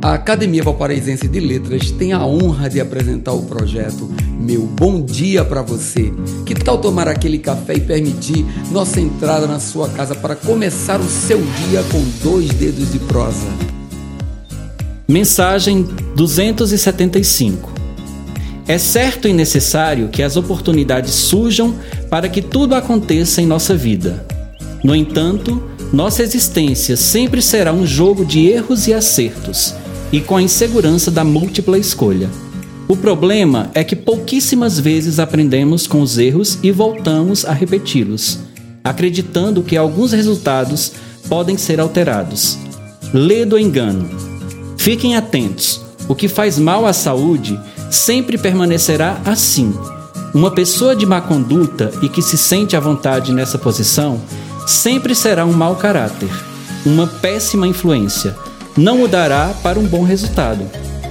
A Academia Valparaísense de Letras tem a honra de apresentar o projeto Meu Bom Dia para Você. Que tal tomar aquele café e permitir nossa entrada na sua casa para começar o seu dia com dois dedos de prosa? Mensagem 275 É certo e necessário que as oportunidades surjam para que tudo aconteça em nossa vida. No entanto, nossa existência sempre será um jogo de erros e acertos e com a insegurança da múltipla escolha. O problema é que pouquíssimas vezes aprendemos com os erros e voltamos a repeti-los, acreditando que alguns resultados podem ser alterados. Lê do engano. Fiquem atentos: o que faz mal à saúde sempre permanecerá assim. Uma pessoa de má conduta e que se sente à vontade nessa posição sempre será um mau caráter, uma péssima influência não mudará para um bom resultado.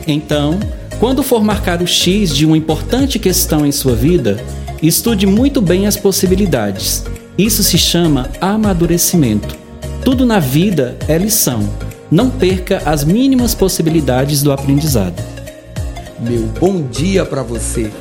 Então, quando for marcar o X de uma importante questão em sua vida, estude muito bem as possibilidades. Isso se chama amadurecimento. Tudo na vida é lição. Não perca as mínimas possibilidades do aprendizado. Meu bom dia para você